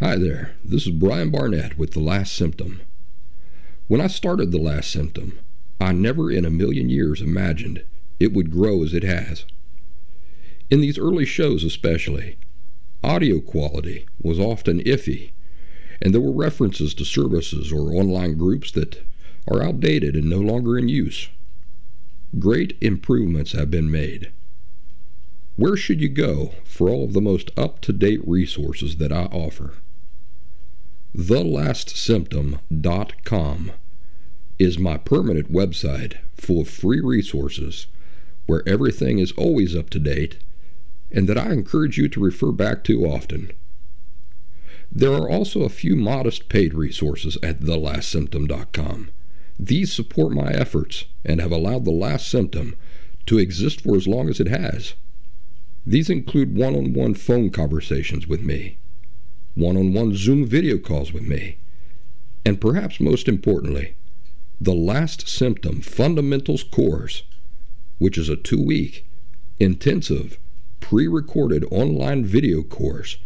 Hi there, this is Brian Barnett with The Last Symptom. When I started The Last Symptom, I never in a million years imagined it would grow as it has. In these early shows, especially, audio quality was often iffy, and there were references to services or online groups that are outdated and no longer in use. Great improvements have been made. Where should you go for all of the most up to date resources that I offer? TheLastSymptom.com is my permanent website full of free resources where everything is always up to date and that I encourage you to refer back to often. There are also a few modest paid resources at TheLastSymptom.com. These support my efforts and have allowed The Last Symptom to exist for as long as it has. These include one on one phone conversations with me one on one Zoom video calls with me. And perhaps most importantly, the Last Symptom Fundamentals course, which is a two week, intensive, pre recorded online video course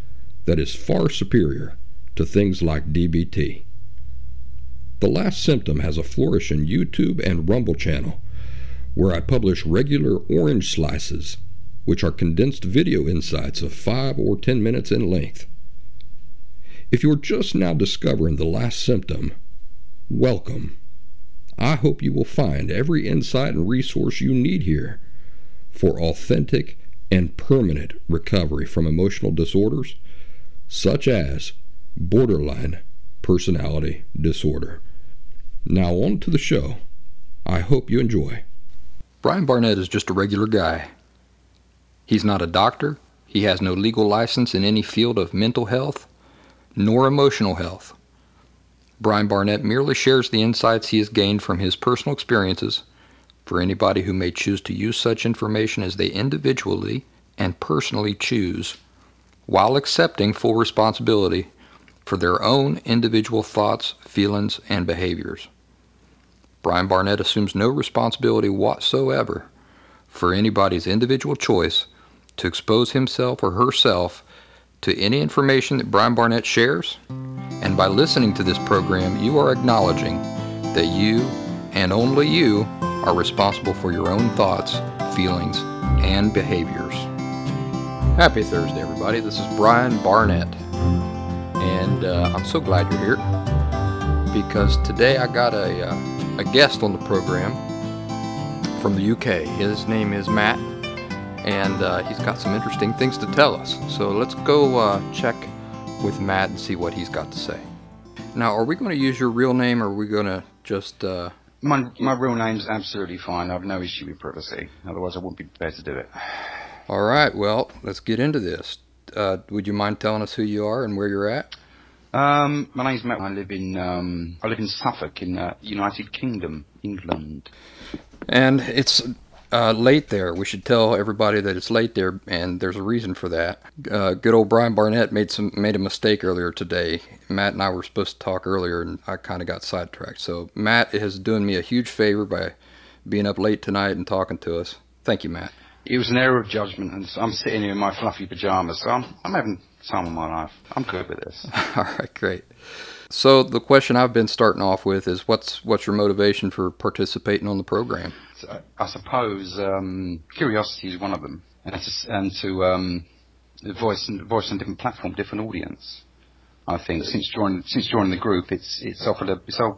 that is far superior to things like DBT. The Last Symptom has a flourishing YouTube and Rumble channel where I publish regular orange slices, which are condensed video insights of 5 or 10 minutes in length. If you're just now discovering the last symptom, welcome. I hope you will find every insight and resource you need here for authentic and permanent recovery from emotional disorders such as borderline personality disorder. Now, on to the show. I hope you enjoy. Brian Barnett is just a regular guy. He's not a doctor, he has no legal license in any field of mental health nor emotional health. Brian Barnett merely shares the insights he has gained from his personal experiences for anybody who may choose to use such information as they individually and personally choose, while accepting full responsibility for their own individual thoughts, feelings, and behaviors. Brian Barnett assumes no responsibility whatsoever for anybody's individual choice to expose himself or herself to any information that Brian Barnett shares. And by listening to this program, you are acknowledging that you and only you are responsible for your own thoughts, feelings, and behaviors. Happy Thursday, everybody. This is Brian Barnett. And uh, I'm so glad you're here because today I got a, uh, a guest on the program from the UK. His name is Matt and uh, he's got some interesting things to tell us. So let's go uh, check with Matt and see what he's got to say. Now, are we going to use your real name, or are we going to just? Uh... My my real name's absolutely fine. I have no issue with privacy. Otherwise, I wouldn't be prepared to do it. All right. Well, let's get into this. Uh, would you mind telling us who you are and where you're at? Um, my name's Matt. I live in um, I live in Suffolk in uh, United Kingdom, England. And it's uh, late there. We should tell everybody that it's late there, and there's a reason for that. Uh, good old Brian Barnett made some made a mistake earlier today. Matt and I were supposed to talk earlier, and I kind of got sidetracked. So Matt has done me a huge favor by being up late tonight and talking to us. Thank you, Matt. It was an error of judgment, and I'm sitting here in my fluffy pajamas, so I'm, I'm having time of my life. I'm good with this. All right, great. So the question I've been starting off with is, what's what's your motivation for participating on the program? I suppose um, curiosity is one of them, and to, and to um, voice voice on different platform, different audience. I think since joining since joining the group, it's it's offered a it's a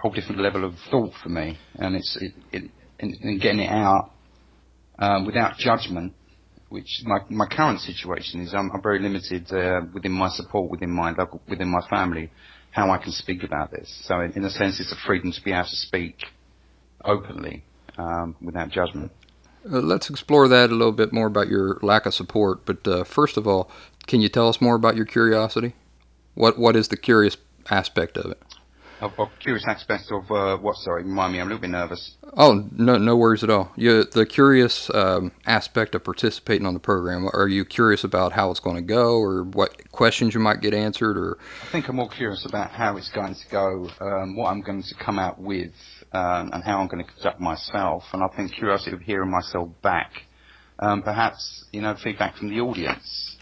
whole different level of thought for me, and it's it, it in, getting it out um, without judgment. Which my my current situation is, I'm, I'm very limited uh, within my support within my local within my family, how I can speak about this. So in, in a sense, it's a freedom to be able to speak openly um, without judgment. Uh, let's explore that a little bit more about your lack of support. But uh, first of all, can you tell us more about your curiosity? What What is the curious aspect of it? Of, of curious aspect of uh, what? Sorry, remind me. I'm a little bit nervous. Oh, no, no worries at all. You, the curious um, aspect of participating on the program. Are you curious about how it's going to go, or what questions you might get answered, or? I think I'm more curious about how it's going to go, um, what I'm going to come out with, and how I'm going to conduct myself. And I think curiosity of hearing myself back, um, perhaps you know feedback from the audience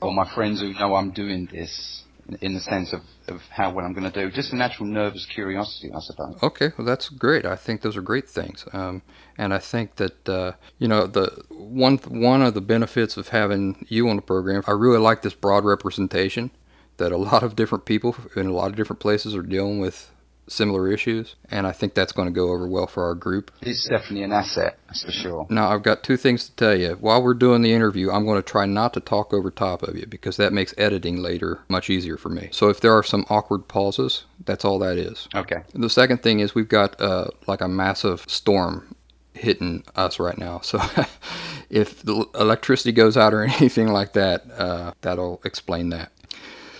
or my friends who know I'm doing this in the sense of, of how well I'm going to do. Just a natural nervous curiosity, I suppose. Okay, well that's great. I think those are great things, um, and I think that uh, you know the one one of the benefits of having you on the program. I really like this broad representation that a lot of different people in a lot of different places are dealing with similar issues, and I think that's going to go over well for our group. It's definitely an asset, that's for sure. Now, I've got two things to tell you. While we're doing the interview, I'm going to try not to talk over top of you because that makes editing later much easier for me. So if there are some awkward pauses, that's all that is. Okay. The second thing is we've got uh, like a massive storm hitting us right now. So if the electricity goes out or anything like that, uh, that'll explain that.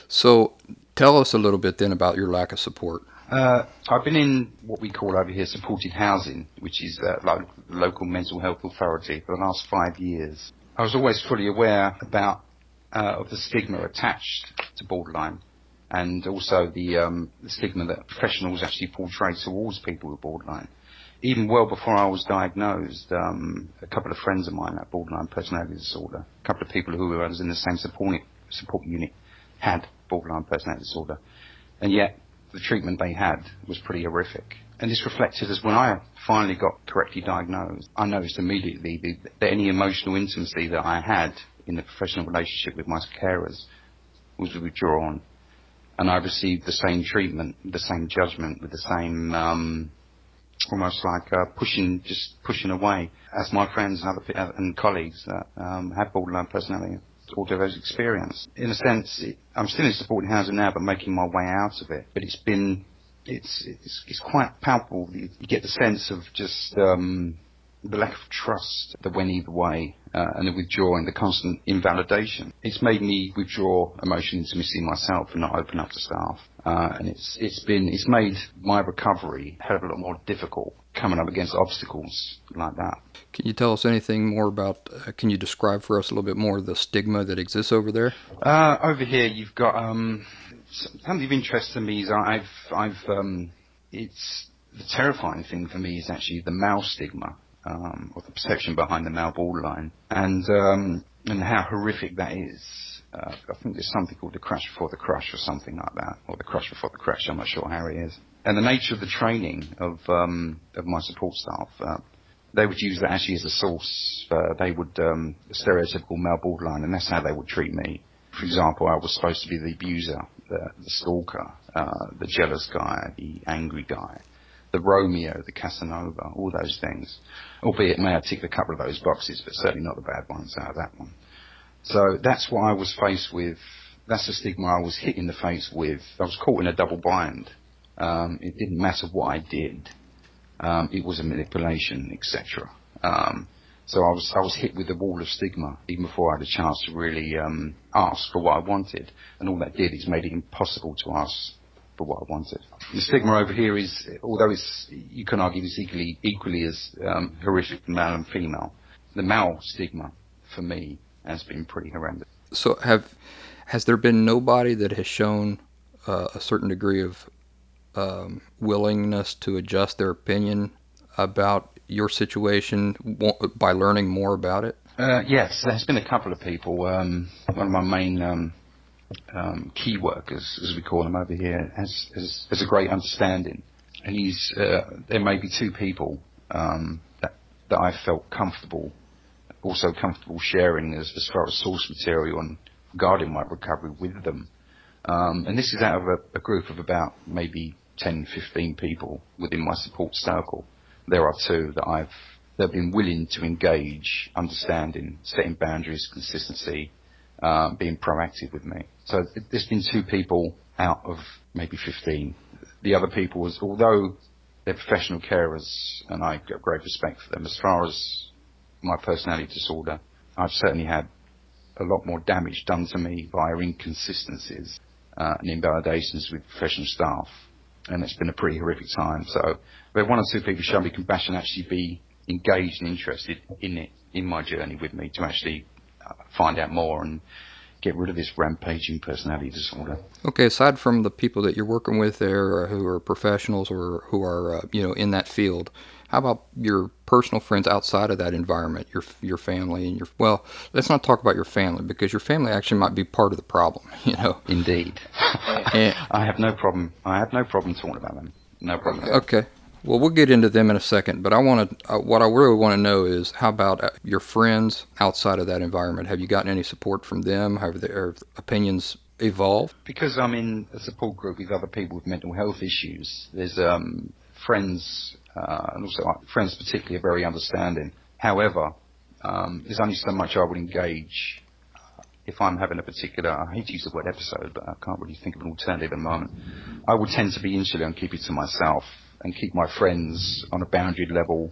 So tell us a little bit then about your lack of support. Uh, I've been in what we call over here supported housing, which is uh, like local mental health authority for the last five years. I was always fully aware about uh, of the stigma attached to borderline, and also the, um, the stigma that professionals actually portray towards people with borderline. Even well before I was diagnosed, um, a couple of friends of mine had borderline personality disorder. A couple of people who was in the same support, support unit had borderline personality disorder, and yet the treatment they had was pretty horrific. And this reflected as when I finally got correctly diagnosed, I noticed immediately that any emotional intimacy that I had in the professional relationship with my carers was withdrawn. And I received the same treatment, the same judgment, with the same, um, almost like uh, pushing, just pushing away, as my friends and other and colleagues that um, have borderline personality those experience. In a sense, I'm still in supporting housing now, but making my way out of it. But it's been, it's, it's, it's quite palpable. You, you, get the sense of just, um, the lack of trust that went either way, uh, and the withdrawing, the constant invalidation. It's made me withdraw emotional intimacy myself and not open up to staff. Uh, and it's it's been it's made my recovery a hell of a lot more difficult coming up against obstacles like that. Can you tell us anything more about? Uh, can you describe for us a little bit more the stigma that exists over there? Uh, over here, you've got um, something of interest to me is I've I've um, it's the terrifying thing for me is actually the male stigma um, or the perception behind the male borderline and um, and how horrific that is. Uh, I think there's something called the crash before the crush or something like that, or the crush before the crash. I'm not sure how it is. And the nature of the training of um, of my support staff, uh, they would use that actually as a source. Uh, they would um, stereotypical male borderline, and that's how they would treat me. For example, I was supposed to be the abuser, the, the stalker, uh, the jealous guy, the angry guy, the Romeo, the Casanova, all those things. Albeit may have ticked a couple of those boxes, but certainly not the bad ones out of that one. So that's what I was faced with. That's the stigma I was hit in the face with. I was caught in a double bind. Um, it didn't matter what I did. Um, it was a manipulation, etc. Um, so I was I was hit with the wall of stigma even before I had a chance to really um, ask for what I wanted, and all that did is made it impossible to ask for what I wanted. The stigma over here is, although it's you can argue it's equally equally as um, horrific male and female, the male stigma for me has been pretty horrendous. So have has there been nobody that has shown uh, a certain degree of um, willingness to adjust their opinion about your situation by learning more about it? Uh, yes, there's been a couple of people. Um, one of my main um, um, key workers, as we call them over here, has, has, has a great understanding. And he's, uh, there may be two people um, that, that I felt comfortable also comfortable sharing as, as far as source material and guarding my recovery with them. Um, and this is out of a, a, group of about maybe 10, 15 people within my support circle. There are two that I've they've been willing to engage, understanding, setting boundaries, consistency, um, being proactive with me. So there's been two people out of maybe 15. The other people was, although they're professional carers, and I have great respect for them, as far as my personality disorder, I've certainly had a lot more damage done to me via inconsistencies uh, and invalidations with professional staff. And it's been a pretty horrific time. So, but one or two people show me compassion, actually be engaged and interested in it, in my journey with me to actually uh, find out more and get rid of this rampaging personality disorder. Okay, aside from the people that you're working with there who are professionals or who are, uh, you know, in that field, How about your personal friends outside of that environment, your your family and your well, let's not talk about your family because your family actually might be part of the problem, you know. Indeed. And- I have no problem. I have no problem talking about them. No problem. Okay. Well, we'll get into them in a second, but I want to. Uh, what I really want to know is how about uh, your friends outside of that environment? Have you gotten any support from them? Have their opinions evolved? Because I'm in a support group with other people with mental health issues. There's um, friends, uh, and also uh, friends particularly are very understanding. However, um, there's only so much I would engage uh, if I'm having a particular, I hate to use the word episode, but I can't really think of an alternative at the moment. I would tend to be insular and keep it to myself and keep my friends on a boundary level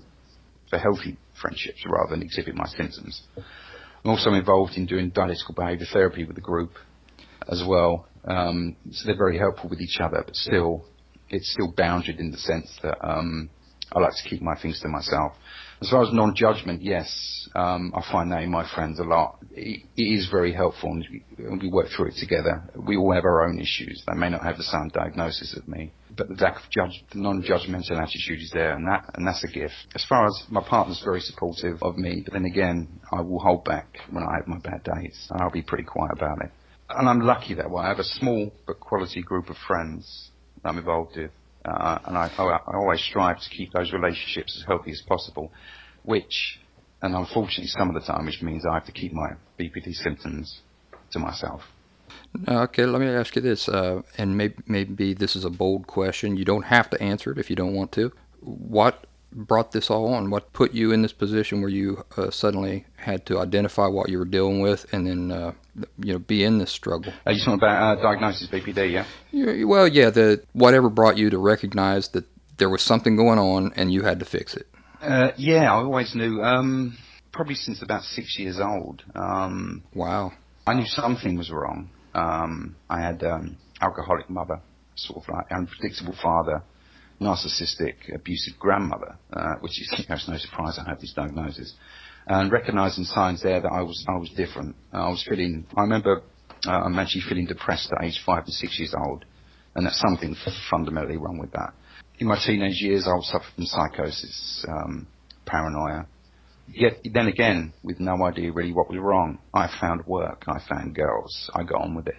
for healthy friendships rather than exhibit my symptoms. I'm also involved in doing dialectical behaviour therapy with the group as well. Um, so they're very helpful with each other, but still, it's still bounded in the sense that um, I like to keep my things to myself. As far as non-judgment, yes, um, I find that in my friends a lot. It, it is very helpful, and we, we work through it together. We all have our own issues. They may not have the same diagnosis as me, but the lack of judge, non-judgmental attitude is there, and that and that's a gift. As far as my partner's very supportive of me, but then again, I will hold back when I have my bad days, and I'll be pretty quiet about it. And I'm lucky that way. I have a small but quality group of friends that I'm involved with. Uh, and I, I always strive to keep those relationships as healthy as possible, which, and unfortunately some of the time, which means I have to keep my BPD symptoms to myself. Okay, let me ask you this, uh, and maybe, maybe this is a bold question. You don't have to answer it if you don't want to. What brought this all on? What put you in this position where you uh, suddenly had to identify what you were dealing with and then uh, you know be in this struggle? Are you talking about uh, diagnosis BPD? Yeah. Yeah, Well, yeah, the whatever brought you to recognize that there was something going on and you had to fix it. Uh, yeah, I always knew. Um, probably since about six years old. Um, Wow. I knew something was wrong. Um, I had um, alcoholic mother, sort of like unpredictable father, narcissistic, abusive grandmother, uh, which is it's no surprise I have this diagnosis. And recognising signs there that I was I was different. Uh, I was feeling. I remember uh, I'm actually feeling depressed at age five and six years old, and that's something fundamentally wrong with that. In my teenage years, I was suffering from psychosis, um, paranoia. Yet then again, with no idea really what was wrong, I found work, I found girls, I got on with it.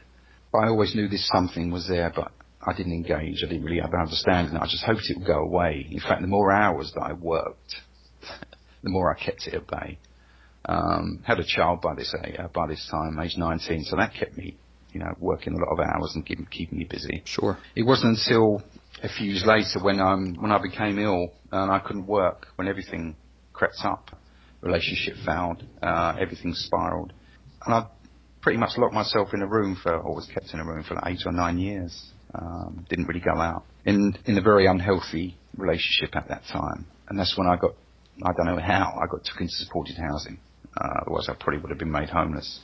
But I always knew this something was there, but I didn't engage. I didn't really have an understanding. I just hoped it would go away. In fact, the more hours that I worked, the more I kept it at bay. Um, had a child by this uh, by this time, age 19, so that kept me, you know, working a lot of hours and keeping, keeping me busy. Sure. It wasn't until a few years later when um when I became ill and I couldn't work, when everything crept up, relationship failed, uh, everything spiraled, and I pretty much locked myself in a room for, or was kept in a room for like eight or nine years. Um, didn't really go out in in a very unhealthy relationship at that time, and that's when I got I don't know how I got took into supported housing. Uh, otherwise, I probably would have been made homeless.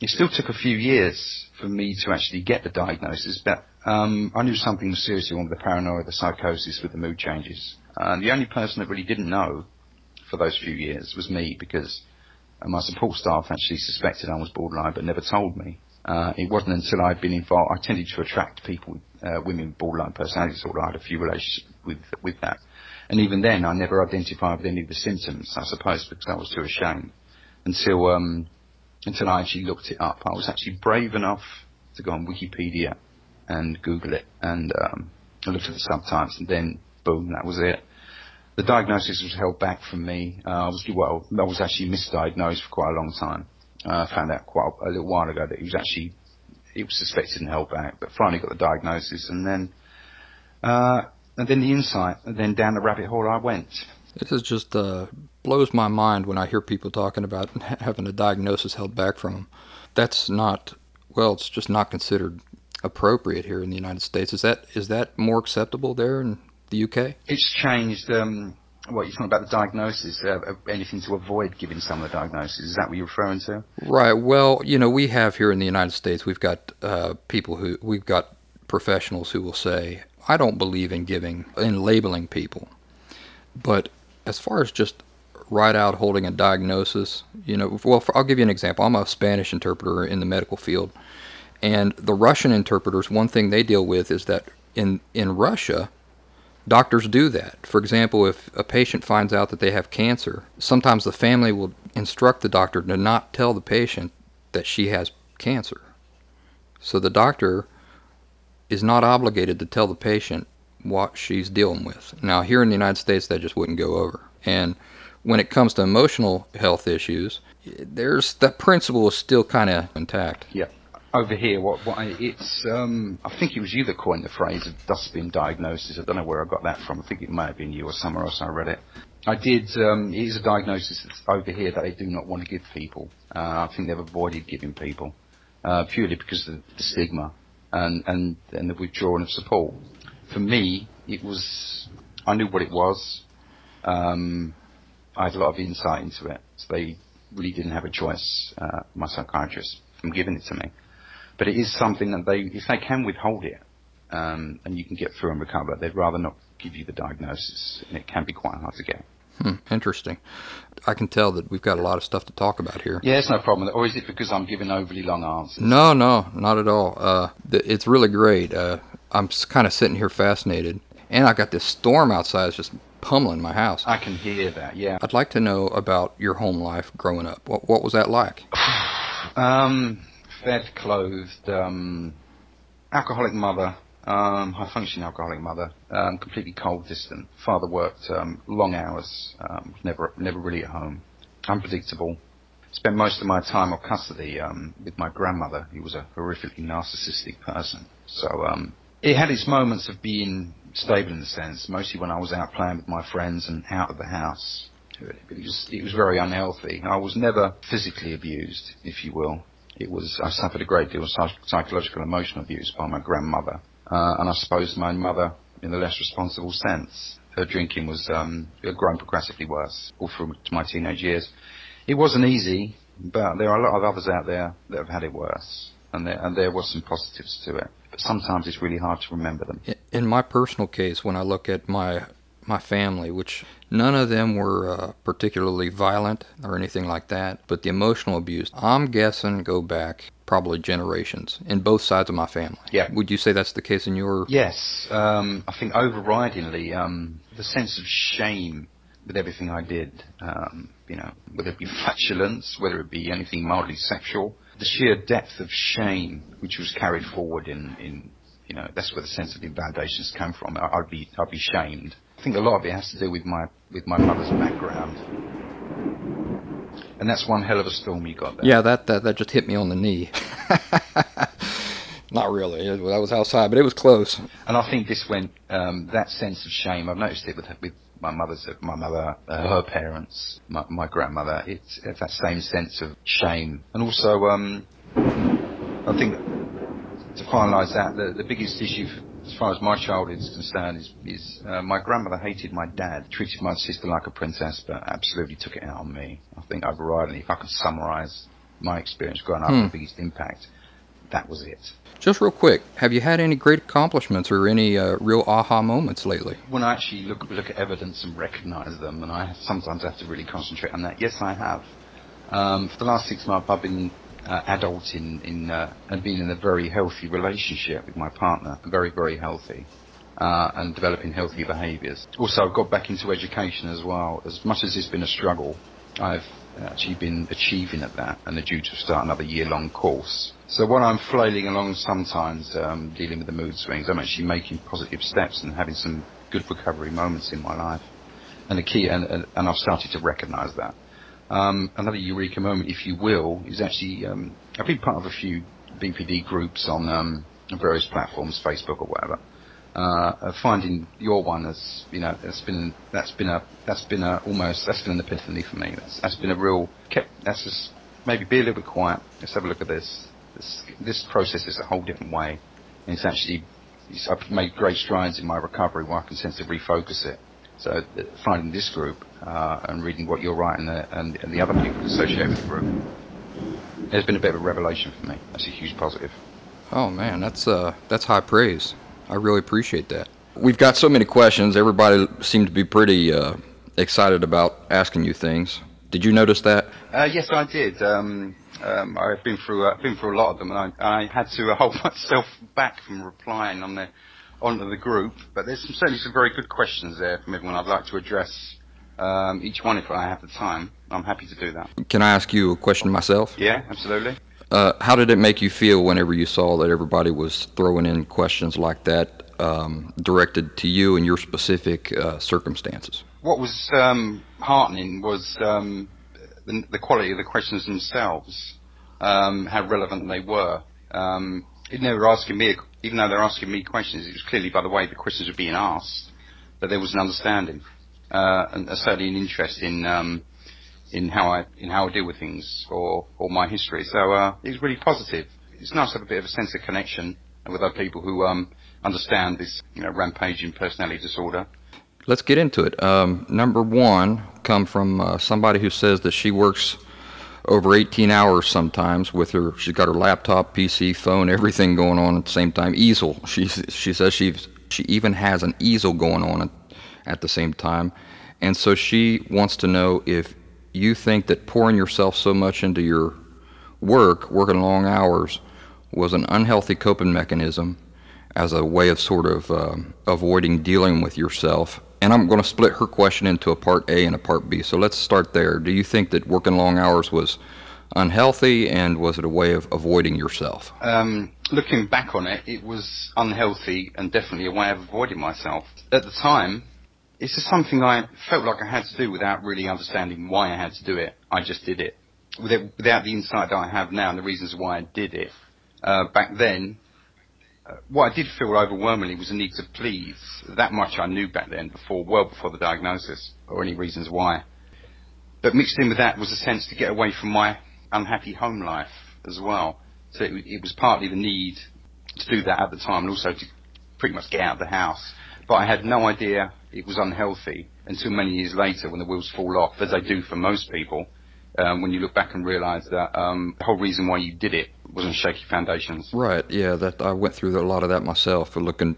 It still took a few years for me to actually get the diagnosis, but um, I knew something was seriously wrong with the paranoia, the psychosis, with the mood changes. And the only person that really didn't know for those few years was me because my support staff actually suspected I was borderline but never told me. Uh, it wasn't until I'd been involved, I tended to attract people, uh, women with borderline personality disorder. I had a few relationships with, with that. And even then, I never identified with any of the symptoms, I suppose, because I was too ashamed. Until, um, until I actually looked it up. I was actually brave enough to go on Wikipedia and Google it and um, I looked at the subtypes and then boom, that was it. The diagnosis was held back from me. Uh, I was well, I was actually misdiagnosed for quite a long time. Uh, I found out quite a, a little while ago that he was actually it was suspected and held back, but finally got the diagnosis and then uh, and then the insight and then down the rabbit hole I went. This is just uh, blows my mind when I hear people talking about having a diagnosis held back from them. That's not well. It's just not considered appropriate here in the United States. Is that is that more acceptable there in the UK? It's changed. Um, what you're talking about the diagnosis? Uh, anything to avoid giving someone a diagnosis? Is that what you're referring to? Right. Well, you know, we have here in the United States, we've got uh, people who we've got professionals who will say, "I don't believe in giving in labeling people," but as far as just right out holding a diagnosis, you know, well, for, I'll give you an example. I'm a Spanish interpreter in the medical field, and the Russian interpreters, one thing they deal with is that in in Russia, doctors do that. For example, if a patient finds out that they have cancer, sometimes the family will instruct the doctor to not tell the patient that she has cancer. So the doctor is not obligated to tell the patient what she's dealing with. Now, here in the United States, that just wouldn't go over. And when it comes to emotional health issues, there's that principle is still kind of intact. Yeah. Over here, what, what I, it's, um, I think it was you that coined the phrase of dustbin diagnosis. I don't know where I got that from. I think it may have been you or somewhere else I read it. I did, um, it is a diagnosis that's over here that they do not want to give people. Uh, I think they've avoided giving people, uh, purely because of the stigma and, and, and the withdrawal of support. For me, it was, I knew what it was. Um, I had a lot of insight into it. So they really didn't have a choice, uh, my psychiatrist, from giving it to me. But it is something that they, if they can withhold it, um, and you can get through and recover, they'd rather not give you the diagnosis, and it can be quite hard to get. Hmm, interesting. I can tell that we've got a lot of stuff to talk about here. Yeah, it's no problem. Or is it because I'm giving overly long answers? No, no, not at all. Uh, it's really great. Uh, I'm kind of sitting here fascinated, and I got this storm outside. It's just pummeling my house. I can hear that. Yeah. I'd like to know about your home life growing up. What What was that like? um, fed, clothed, um, alcoholic mother, um, high functioning alcoholic mother, um, completely cold distant. Father worked um, long hours, um, never never really at home. Unpredictable. Spent most of my time of custody um, with my grandmother, who was a horrifically narcissistic person. So um, it had its moments of being stable in a sense, mostly when I was out playing with my friends and out of the house. It was, it was very unhealthy. I was never physically abused, if you will. It was I suffered a great deal of psychological, emotional abuse by my grandmother, uh, and I suppose my mother in a less responsible sense. Her drinking was um, grown progressively worse all through my teenage years. It wasn't easy, but there are a lot of others out there that have had it worse, and there, and there were some positives to it. But sometimes it's really hard to remember them. In my personal case, when I look at my my family, which none of them were uh, particularly violent or anything like that, but the emotional abuse, I'm guessing go back probably generations in both sides of my family. Yeah. Would you say that's the case in your? Yes. Um, I think overridingly, um, the sense of shame with everything I did, um, you know, whether it be flatulence, whether it be anything mildly sexual, the sheer depth of shame which was carried forward in, in you know, that's where the sense of invalidations come from. I'd be, I'd be shamed. I think a lot of it has to do with my, with my mother's background. And that's one hell of a storm you got there. Yeah, that, that, that just hit me on the knee. Not really. That was outside, but it was close. And I think this went, um, that sense of shame, I've noticed it with, with my mother's, my mother, uh, her parents, my, my grandmother. It's, it's, that same sense of shame. And also, um, I think to finalise that, the, the biggest issue as far as my childhood is concerned is, is uh, my grandmother hated my dad, treated my sister like a princess, but absolutely took it out on me. I think overriding, if I could summarise my experience growing up, hmm. the biggest impact, that was it. Just real quick, have you had any great accomplishments or any uh, real aha moments lately? When I actually look look at evidence and recognise them, and I sometimes have to really concentrate on that. Yes, I have. Um, for the last six months, I've been uh, adult in, in uh, and being in a very healthy relationship with my partner, very, very healthy, uh, and developing healthy behaviours. Also, I've got back into education as well. As much as it's been a struggle, I've actually been achieving at that and are due to start another year-long course. So while I'm flailing along sometimes, um, dealing with the mood swings, I'm actually making positive steps and having some good recovery moments in my life. And the key, and, and, and I've started to recognise that. Um, another eureka moment, if you will, is actually um, I've been part of a few BPD groups on um, various platforms, Facebook or whatever. Uh, finding your one has, you know, that's been that's been a that's been a almost that's been an epiphany for me. That's that's been a real kept. That's just maybe be a little bit quiet. Let's have a look at this. This this process is a whole different way. And it's actually it's, I've made great strides in my recovery where I can sense to refocus it. So uh, finding this group uh, and reading what you're writing uh, and, and the other people associated with the group has been a bit of a revelation for me. That's a huge positive. Oh man, that's uh, that's high praise. I really appreciate that. We've got so many questions. Everybody seemed to be pretty uh, excited about asking you things. Did you notice that? Uh, yes, I did. Um, um, I've been through uh, been through a lot of them, and I, I had to hold myself back from replying on the onto the group. But there's some, certainly some very good questions there from everyone. I'd like to address um, each one if I have the time. I'm happy to do that. Can I ask you a question myself? Yeah, absolutely. Uh, how did it make you feel whenever you saw that everybody was throwing in questions like that um, directed to you and your specific uh, circumstances? What was um, heartening was um, the, the, quality of the questions themselves, um, how relevant they were. Um, even they were asking me, even though they're asking me questions, it was clearly by the way the questions were being asked that there was an understanding uh, and certainly an interest in um, in how I in how I deal with things or or my history. So uh, it was really positive. It's nice to have a bit of a sense of connection with other people who um, understand this, you know, rampaging personality disorder. Let's get into it. Um, number one come from uh, somebody who says that she works over 18 hours sometimes with her. She's got her laptop, PC, phone, everything going on at the same time. Easel. She she says she she even has an easel going on at, at the same time, and so she wants to know if you think that pouring yourself so much into your work, working long hours, was an unhealthy coping mechanism as a way of sort of um, avoiding dealing with yourself. And I'm going to split her question into a part A and a part B. So let's start there. Do you think that working long hours was unhealthy, and was it a way of avoiding yourself? Um, looking back on it, it was unhealthy and definitely a way of avoiding myself. At the time, it's just something I felt like I had to do without really understanding why I had to do it. I just did it. Without, the insight that I have now and the reasons why I did it. Uh, back then, Uh, what I did feel overwhelmingly was a need to please. That much I knew back then, before, well before the diagnosis, or any reasons why. But mixed in with that was a sense to get away from my unhappy home life as well. So it, it was partly the need to do that at the time, and also to pretty much get out of the house. But I had no idea it was unhealthy until many years later when the wheels fall off, as they do for most people, um, when you look back and realise that um, the whole reason why you did it was on shaky foundations. Right. Yeah. That I went through a lot of that myself. Looking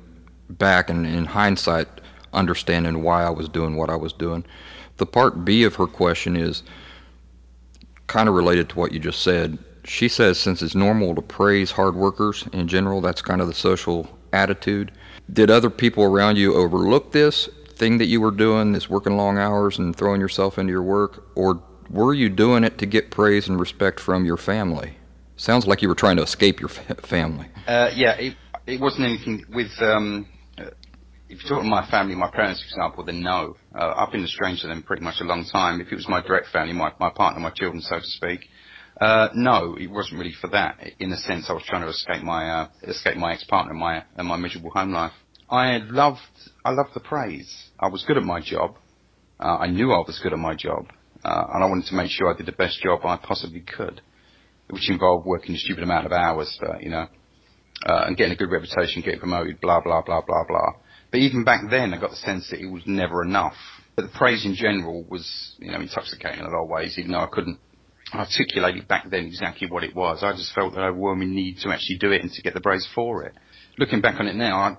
back and in hindsight, understanding why I was doing what I was doing. The part B of her question is kind of related to what you just said. She says since it's normal to praise hard workers in general, that's kind of the social attitude. Did other people around you overlook this thing that you were doing, this working long hours and throwing yourself into your work, or were you doing it to get praise and respect from your family? Sounds like you were trying to escape your family. Uh, yeah, it, it wasn't anything with. Um, uh, if you talk to my family, my parents, for example, then no. Uh, I've been estranged to them pretty much a long time. If it was my direct family, my, my partner, my children, so to speak, uh, no, it wasn't really for that. In a sense, I was trying to escape my uh, escape my ex-partner and my and my miserable home life. I loved I loved the praise. I was good at my job. Uh, I knew I was good at my job, and I wanted to make sure I did the best job I possibly could, which involved working a stupid amount of hours, for, you know, uh, and getting a good reputation, getting promoted, blah blah blah blah blah. But even back then, I got the sense that it was never enough. But the praise in general was, you know, intoxicating in a lot of ways, even though I couldn't articulated back then exactly what it was. I just felt that I overwhelming need to actually do it and to get the praise for it. Looking back on it now, I,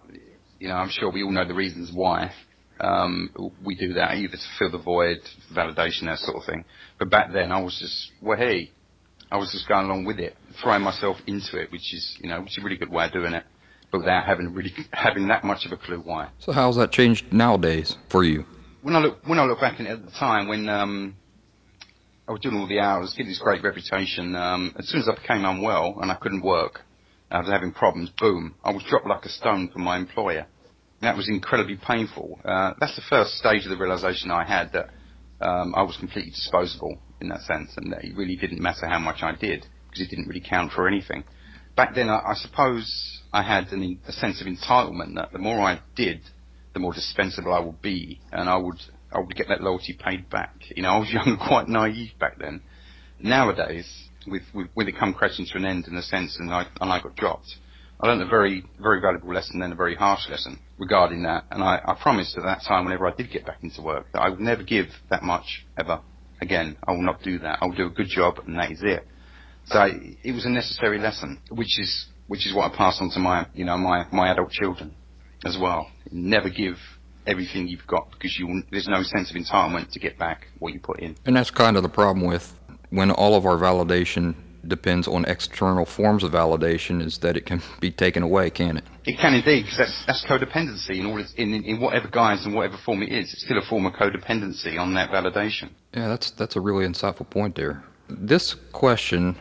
you know, I'm sure we all know the reasons why um, we do that, either to fill the void, validation, that sort of thing. But back then, I was just, well, hey, I was just going along with it, throwing myself into it, which is, you know, which is a really good way of doing it, but without having really having that much of a clue why. So how's that changed nowadays for you? When I look when I look back at it at the time when um, I was doing all the hours, getting this great reputation. Um, as soon as I became unwell and I couldn't work, I was having problems. Boom, I was dropped like a stone from my employer. That was incredibly painful. Uh, that's the first stage of the realization I had that um, I was completely disposable in that sense, and that it really didn't matter how much I did because it didn't really count for anything. Back then, I, I suppose I had an, a sense of entitlement that the more I did, the more dispensable I would be, and I would I would get that loyalty paid back. You know, I was young and quite naive back then. Nowadays, with, with when it come crashing to an end in a sense, and I and I got dropped, I learned a very very valuable lesson, then a very harsh lesson regarding that. And I, I promised at that time, whenever I did get back into work, that I would never give that much ever again. I will not do that. I will do a good job, and that is it. So it was a necessary lesson, which is which is what I pass on to my you know my my adult children as well. Never give everything you've got because you there's no sense of entitlement to get back what you put in. And that's kind of the problem with when all of our validation depends on external forms of validation is that it can be taken away, can it? It can indeed, because that's, that's codependency in, all its, in, in whatever guise and whatever form it is. It's still a form of codependency on that validation. Yeah, that's that's a really insightful point there. This question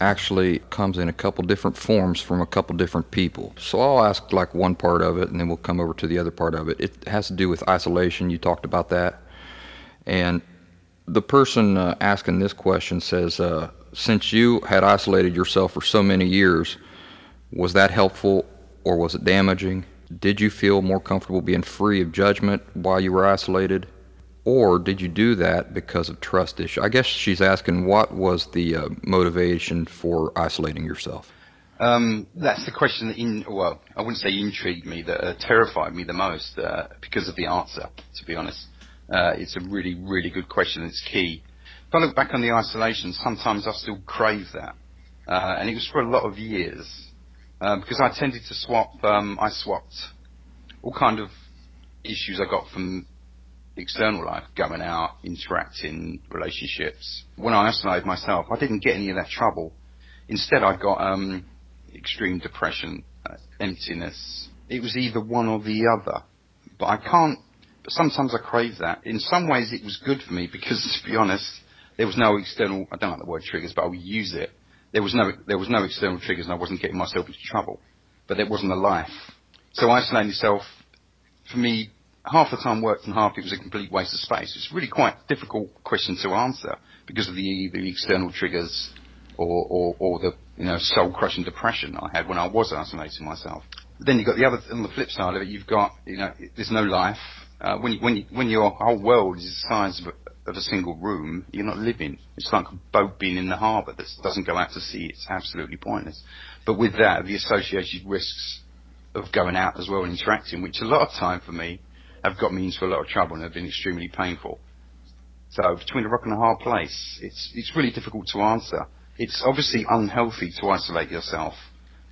actually comes in a couple different forms from a couple different people. So I'll ask like one part of it and then we'll come over to the other part of it. It has to do with isolation. You talked about that. And the person uh, asking this question says, uh, since you had isolated yourself for so many years, was that helpful or was it damaging? Did you feel more comfortable being free of judgment while you were isolated? Or did you do that because of trust issue? I guess she's asking what was the uh, motivation for isolating yourself? Um, that's the question that, in, well, I wouldn't say intrigued me, that uh, terrified me the most uh, because of the answer, to be honest. Uh, it's a really, really good question. It's key. If I look back on the isolation, sometimes I still crave that. Uh, and it was for a lot of years. Uh, because I tended to swap, um, I swapped all kind of issues I got from external life, going out, interacting, relationships. When I isolated myself, I didn't get any of that trouble. Instead, I got um, extreme depression, uh, emptiness. It was either one or the other. But I can't. But sometimes I crave that. In some ways, it was good for me because, to be honest, there was no external. I don't like the word triggers, but I'll use it. There was no there was no external triggers, and I wasn't getting myself into trouble. But there wasn't a life. So isolating yourself, for me, half the time worked and half it was a complete waste of space. It's really quite a difficult question to answer because of the, the external triggers or, or, or the you know soul crushing depression I had when I was isolating myself. Then you've got the other on the flip side of it. You've got you know there's no life. Uh, when when when your whole world is the size of a, of a single room, you're not living. It's like a boat being in the harbour that doesn't go out to sea. It's absolutely pointless. But with that, the associated risks of going out as well and interacting, which a lot of time for me have got me into a lot of trouble and have been extremely painful. So between a rock and a hard place, it's it's really difficult to answer. It's obviously unhealthy to isolate yourself.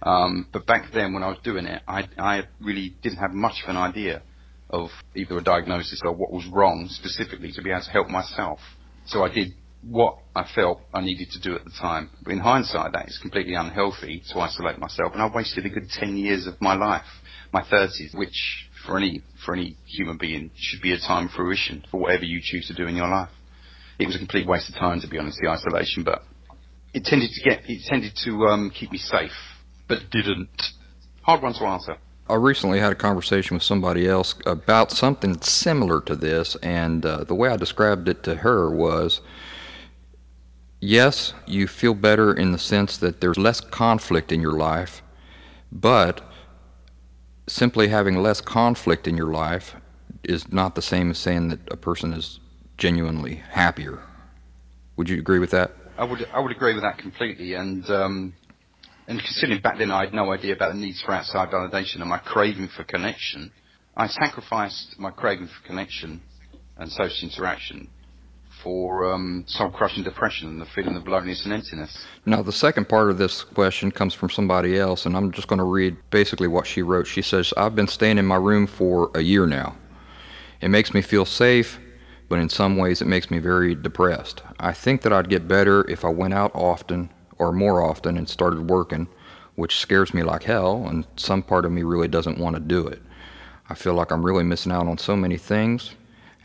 Um, but back then, when I was doing it, I, I really didn't have much of an idea of either a diagnosis or what was wrong specifically to be able to help myself. So I did what I felt I needed to do at the time. But in hindsight, that is completely unhealthy to isolate myself, and I wasted a good 10 years of my life, my 30s, which for any for any human being should be a time of fruition for whatever you choose to do in your life. It was a complete waste of time, to be honest, the isolation, but it tended to get it tended to um, keep me safe, but didn't. Hard one to answer. I recently had a conversation with somebody else about something similar to this, and uh, the way I described it to her was yes, you feel better in the sense that there's less conflict in your life, but simply having less conflict in your life is not the same as saying that a person is genuinely happier. Would you agree with that? I would I would agree with that completely. And um, and considering back then I had no idea about the needs for outside validation and my craving for connection, I sacrificed my craving for connection and social interaction for um, soul-crushing depression and the feeling of loneliness and emptiness. Now, the second part of this question comes from somebody else, and I'm just going to read basically what she wrote. She says, I've been staying in my room for a year now. It makes me feel safe, but in some ways it makes me very depressed. I think that I'd get better if I went out often or more often and started working, which scares me like hell, and some part of me really doesn't want to do it. I feel like I'm really missing out on so many things,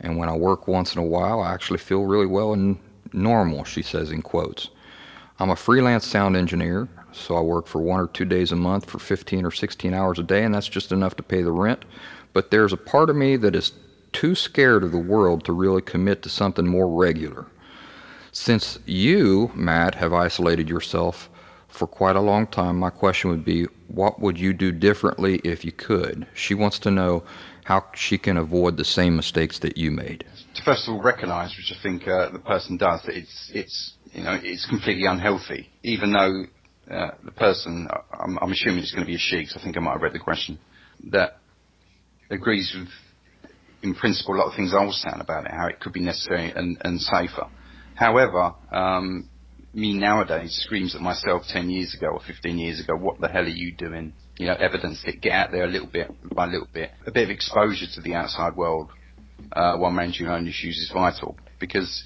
and when I work once in a while, I actually feel really well and normal, she says in quotes. I'm a freelance sound engineer, so I work for one or two days a month for 15 or 16 hours a day, and that's just enough to pay the rent. But there's a part of me that is too scared of the world to really commit to something more regular. Since you, Matt, have isolated yourself for quite a long time, my question would be what would you do differently if you could? She wants to know how she can avoid the same mistakes that you made? To first of all recognise, which I think uh, the person does, that it's it's you know it's completely unhealthy, even though uh, the person I'm, I'm, assuming it's going to be a she, because I think I might have read the question that agrees with in principle a lot of things I was saying about it, how it could be necessary and, and safer. However, um, me nowadays screams at myself 10 years ago or 15 years ago, what the hell are you doing? you know, evidence it, get out there a little bit by little bit. A bit of exposure to the outside world uh, while managing your own issues is vital because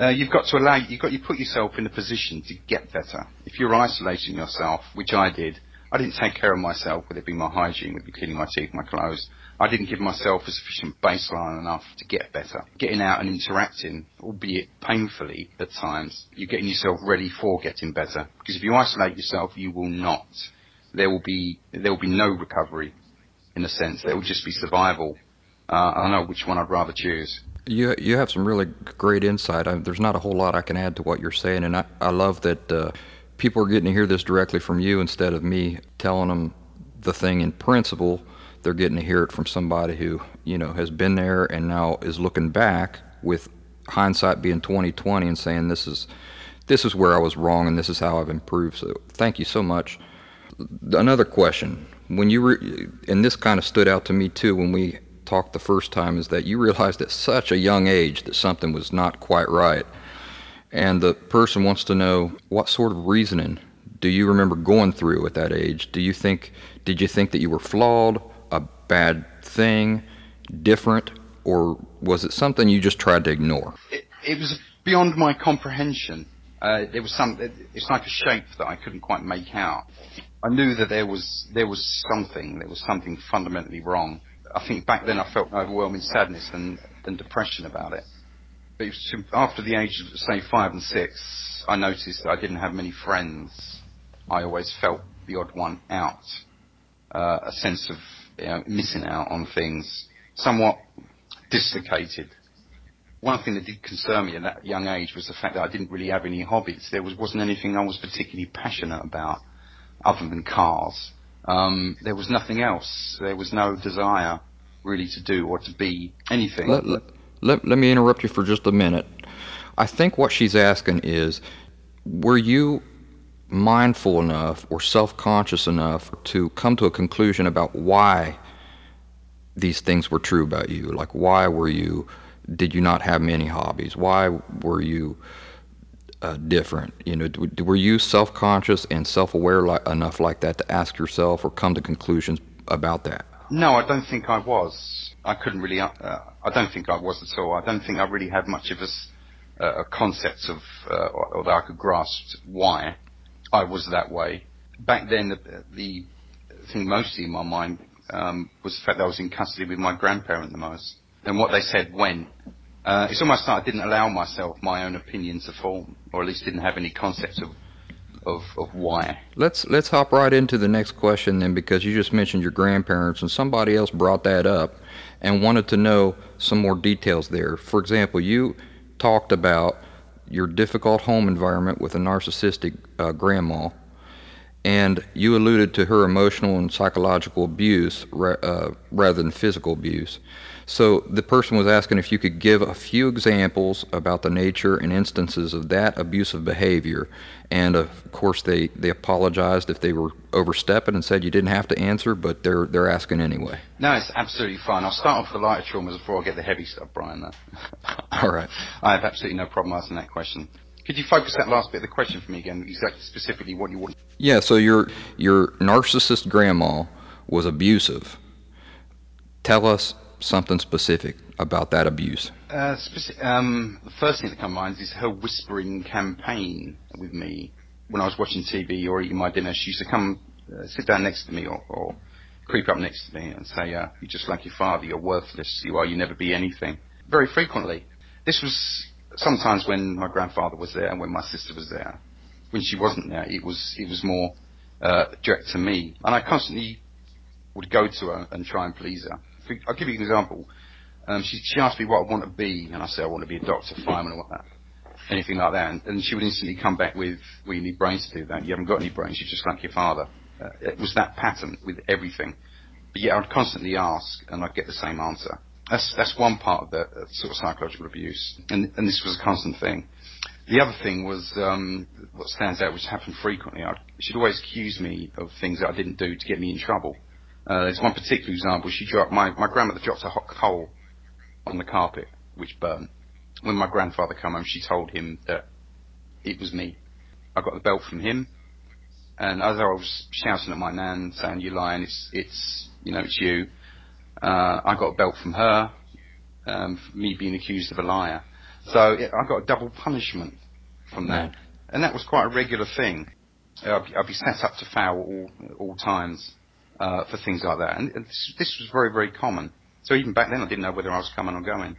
Uh, you've got to allow you've got you put yourself in a position to get better. If you're isolating yourself, which I did, I didn't take care of myself, whether it be my hygiene, whether it be cleaning my teeth, my clothes. I didn't give myself a sufficient baseline enough to get better. Getting out and interacting, albeit painfully at times, you're getting yourself ready for getting better. Because if you isolate yourself, you will not. There will be there will be no recovery, in a sense. There will just be survival. Uh, I don't know which one I'd rather choose. You you have some really great insight. I, there's not a whole lot I can add to what you're saying, and I, I love that uh, people are getting to hear this directly from you instead of me telling them the thing in principle. They're getting to hear it from somebody who you know has been there and now is looking back with hindsight being 2020 and saying this is this is where I was wrong and this is how I've improved. So thank you so much. Another question: When you re- and this kind of stood out to me too when we talked the first time is that you realized at such a young age that something was not quite right. And the person wants to know what sort of reasoning do you remember going through at that age? Do you think did you think that you were flawed, bad thing, different, or was it something you just tried to ignore? It, it was beyond my comprehension. Uh, there was some. It's like a shape that I couldn't quite make out. I knew that there was there was something. There was something fundamentally wrong. I think back then I felt overwhelming sadness and, and depression about it. But it after the age of, say, five and six, I noticed that I didn't have many friends. I always felt the odd one out. Uh, a sense of you know, missing out on things, somewhat dislocated. One thing that did concern me at that young age was the fact that I didn't really have any hobbies. There was, wasn't anything I was particularly passionate about other than cars. Um, there was nothing else. There was no desire really to do or to be anything. Let, let, let, let me interrupt you for just a minute. I think what she's asking is were you mindful enough or self conscious enough to come to a conclusion about why these things were true about you? Like, why were you, did you not have many hobbies? Why were you uh, different? You know, were you self conscious and self aware li- enough like that to ask yourself or come to conclusions about that? No, I don't think I was. I couldn't really. Uh, I don't think I was at all. I don't think I really had much of a, a concept of, uh, or that I could grasp why I was that way. Back then, the, the thing mostly in my mind um, was the fact that I was in custody with my grandparent the most, and what they said when. Uh, it's almost like I didn't allow myself my own opinion to form, or at least didn't have any concept of of, of why. Let's let's hop right into the next question then, because you just mentioned your grandparents, and somebody else brought that up and wanted to know some more details there. For example, you talked about your difficult home environment with a narcissistic uh, grandma, and you alluded to her emotional and psychological abuse uh, rather than physical abuse. So the person was asking if you could give a few examples about the nature and instances of that abusive behavior. And of course, they, they apologized if they were overstepping and said you didn't have to answer, but they're they're asking anyway. No, it's absolutely fine. I'll start off with the lighter traumas before I get the heavy stuff, Brian. All right. I have absolutely no problem answering that question. Could you focus that last bit of the question for me again? Exactly, specifically what you want. Yeah. So your your narcissist grandma was abusive. Tell us something specific about that abuse? Uh, speci- um, the first thing that comes to mind is her whispering campaign with me. When I was watching TV or eating my dinner, she used to come uh, sit down next to me or, or, creep up next to me and say, uh, "You're just like your father. You're worthless. You are. You never be anything." Very frequently. This was sometimes when my grandfather was there and when my sister was there. When she wasn't there, it was it was more uh, direct to me, and I constantly would go to her and try and please her. I'll give you an example. Um, she, she asked me what I want to be, and I said I want to be a doctor, fireman, or that, anything like that. And, and she would instantly come back with, "Well, you need brains to do that. You haven't got any brains. You're just like your father." Uh, it was that pattern with everything. But yet I'd constantly ask, and I'd get the same answer. That's that's one part of the uh, sort of psychological abuse, and and this was a constant thing. The other thing was um, what stands out, which happened frequently. I'd, she'd always accuse me of things that I didn't do to get me in trouble. Uh, there's one particular example. She dropped my my grandmother dropped a hot coal on the carpet, which burned. When my grandfather came home, she told him that it was me. I got the belt from him, and as I was shouting at my nan, saying, "You're lying! It's it's you know it's you," uh, I got a belt from her, um, for me being accused of a liar. So I got a double punishment from that, and that was quite a regular thing. I'd be, I'd be set up to foul all all times uh, for things like that, and this, this was very very common. So even back then, I didn't know whether I was coming or going.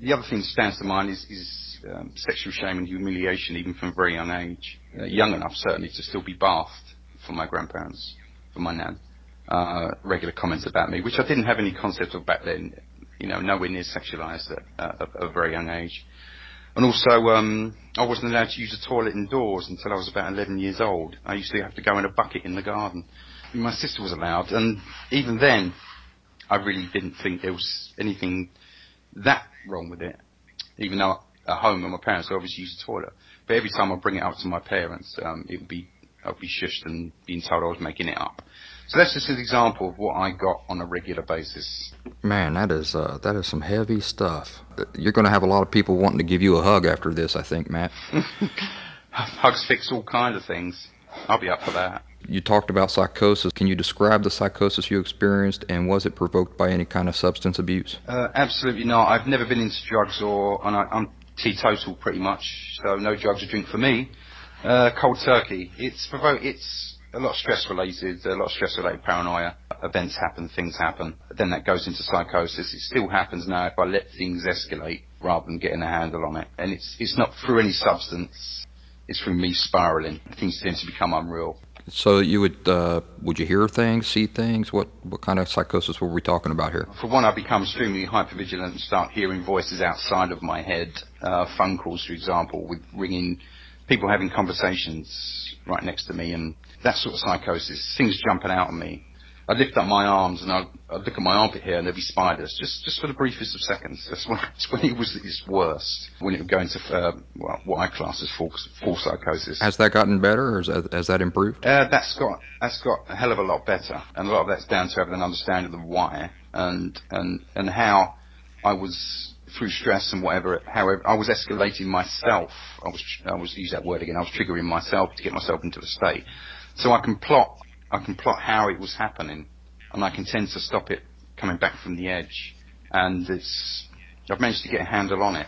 The other thing that stands to mind is, is um, sexual shame and humiliation, even from a very young age. Uh, young enough, certainly, to still be bathed from my grandparents, from my nan. Uh, regular comments about me, which I didn't have any concept of back then. You know, nowhere near sexualized at, at a very young age. And also, um, I wasn't allowed to use the toilet indoors until I was about 11 years old. I used to have to go in a bucket in the garden. My sister was allowed, and even then, I really didn't think there was anything that wrong with it. Even though at home, my parents obviously used the toilet. But every time I bring it up to my parents, um, it would be I'd be shushed and being told I was making it up. So that's just an example of what I got on a regular basis. Man, that is uh, that is some heavy stuff. You're going to have a lot of people wanting to give you a hug after this, I think, Matt. Hugs fix all kinds of things. I'll be up for that. You talked about psychosis. Can you describe the psychosis you experienced, and was it provoked by any kind of substance abuse? Uh, absolutely not. I've never been into drugs, or and I, I'm teetotal pretty much, so no drugs or drink for me. Uh, cold turkey. It's provoke. It's a lot of stress related, a lot of stress related paranoia. Events happen, things happen. Then that goes into psychosis. It still happens now if I let things escalate rather than getting a handle on it. And it's it's not through any substance. It's through me spiraling. Things tend to become unreal. So you would uh, would you hear things, see things? What what kind of psychosis were we talking about here? For one, I become extremely hypervigilant and start hearing voices outside of my head. Uh, phone calls, for example, with ringing, people having conversations right next to me, and that sort of psychosis. Things jumping out at me. I'd lift up my arms and I'd, I'd, look at my armpit here and there'd be spiders, just just for the briefest of seconds. That's when, that's when it was at its worst, when it would go into uh, well, what I class as full, full psychosis. Has that gotten better, or that, has that improved? Uh, that's got that's got a hell of a lot better, and a lot of that's down to having an understanding of the why and and and how I was through stress and whatever. However, I was escalating myself. I was I was use that word again. I was triggering myself to get myself into a state, so I can plot I can plot how it was happening, and I can tend to stop it coming back from the edge. And it's I've managed to get a handle on it.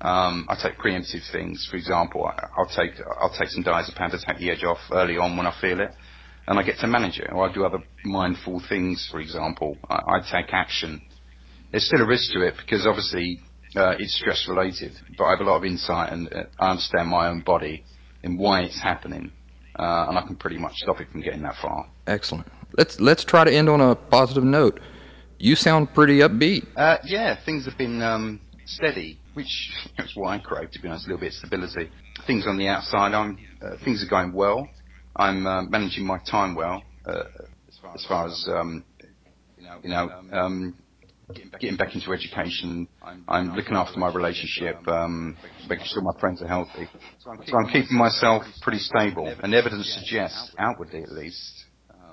Um, I take preemptive things, for example. I, will take I'll take some diazepam to take the edge off early on when I feel it, and I get to manage it. Or I do other mindful things, for example. I, I take action. There's still a risk to it because obviously uh, it's stress related, but I have a lot of insight and uh, I understand my own body and why it's happening uh, and I can pretty much stop it from getting that far. Excellent. Let's let's try to end on a positive note. You sound pretty upbeat. Uh, yeah, things have been um, steady, which is what I crave, to be honest, a little bit of stability. Things on the outside, I'm, uh, things are going well. I'm uh, managing my time well, uh, as far as, um, you know, um, getting back into education. I'm looking after my relationship, um, making sure my friends are healthy. So I'm keeping myself pretty stable. And evidence suggests, outwardly at least,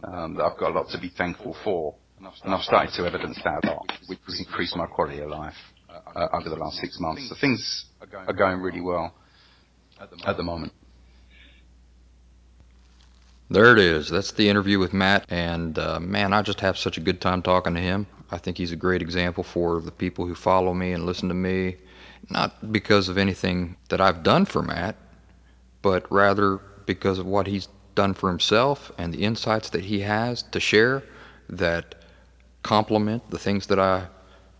um, that I've got a lot to be thankful for. And I've started to evidence that a lot, which has increased my quality of life uh, over the last six months. So things are going really well at the moment. There it is. That's the interview with Matt. And uh, man, I just have such a good time talking to him. I think he's a great example for the people who follow me and listen to me, not because of anything that I've done for Matt, but rather because of what he's done for himself and the insights that he has to share that complement the things that I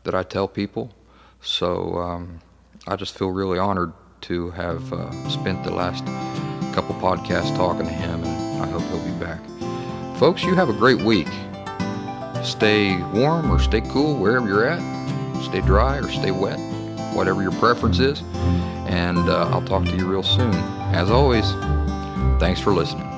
that I tell people. So um, I just feel really honored to have uh, spent the last couple podcasts talking to him, and I hope he'll be back. Folks, you have a great week stay warm or stay cool wherever you're at. Stay dry or stay wet, whatever your preference is. And uh, I'll talk to you real soon. As always, thanks for listening.